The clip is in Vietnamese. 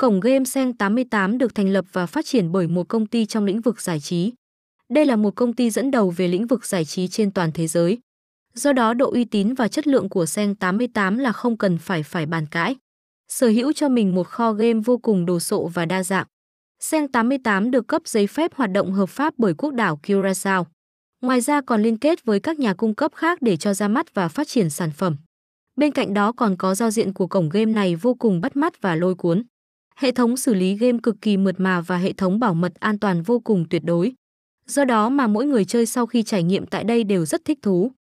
Cổng game Sen 88 được thành lập và phát triển bởi một công ty trong lĩnh vực giải trí. Đây là một công ty dẫn đầu về lĩnh vực giải trí trên toàn thế giới. Do đó, độ uy tín và chất lượng của Sen 88 là không cần phải phải bàn cãi. Sở hữu cho mình một kho game vô cùng đồ sộ và đa dạng. Sen 88 được cấp giấy phép hoạt động hợp pháp bởi quốc đảo Curaçao. Ngoài ra còn liên kết với các nhà cung cấp khác để cho ra mắt và phát triển sản phẩm. Bên cạnh đó còn có giao diện của cổng game này vô cùng bắt mắt và lôi cuốn. Hệ thống xử lý game cực kỳ mượt mà và hệ thống bảo mật an toàn vô cùng tuyệt đối. Do đó mà mỗi người chơi sau khi trải nghiệm tại đây đều rất thích thú.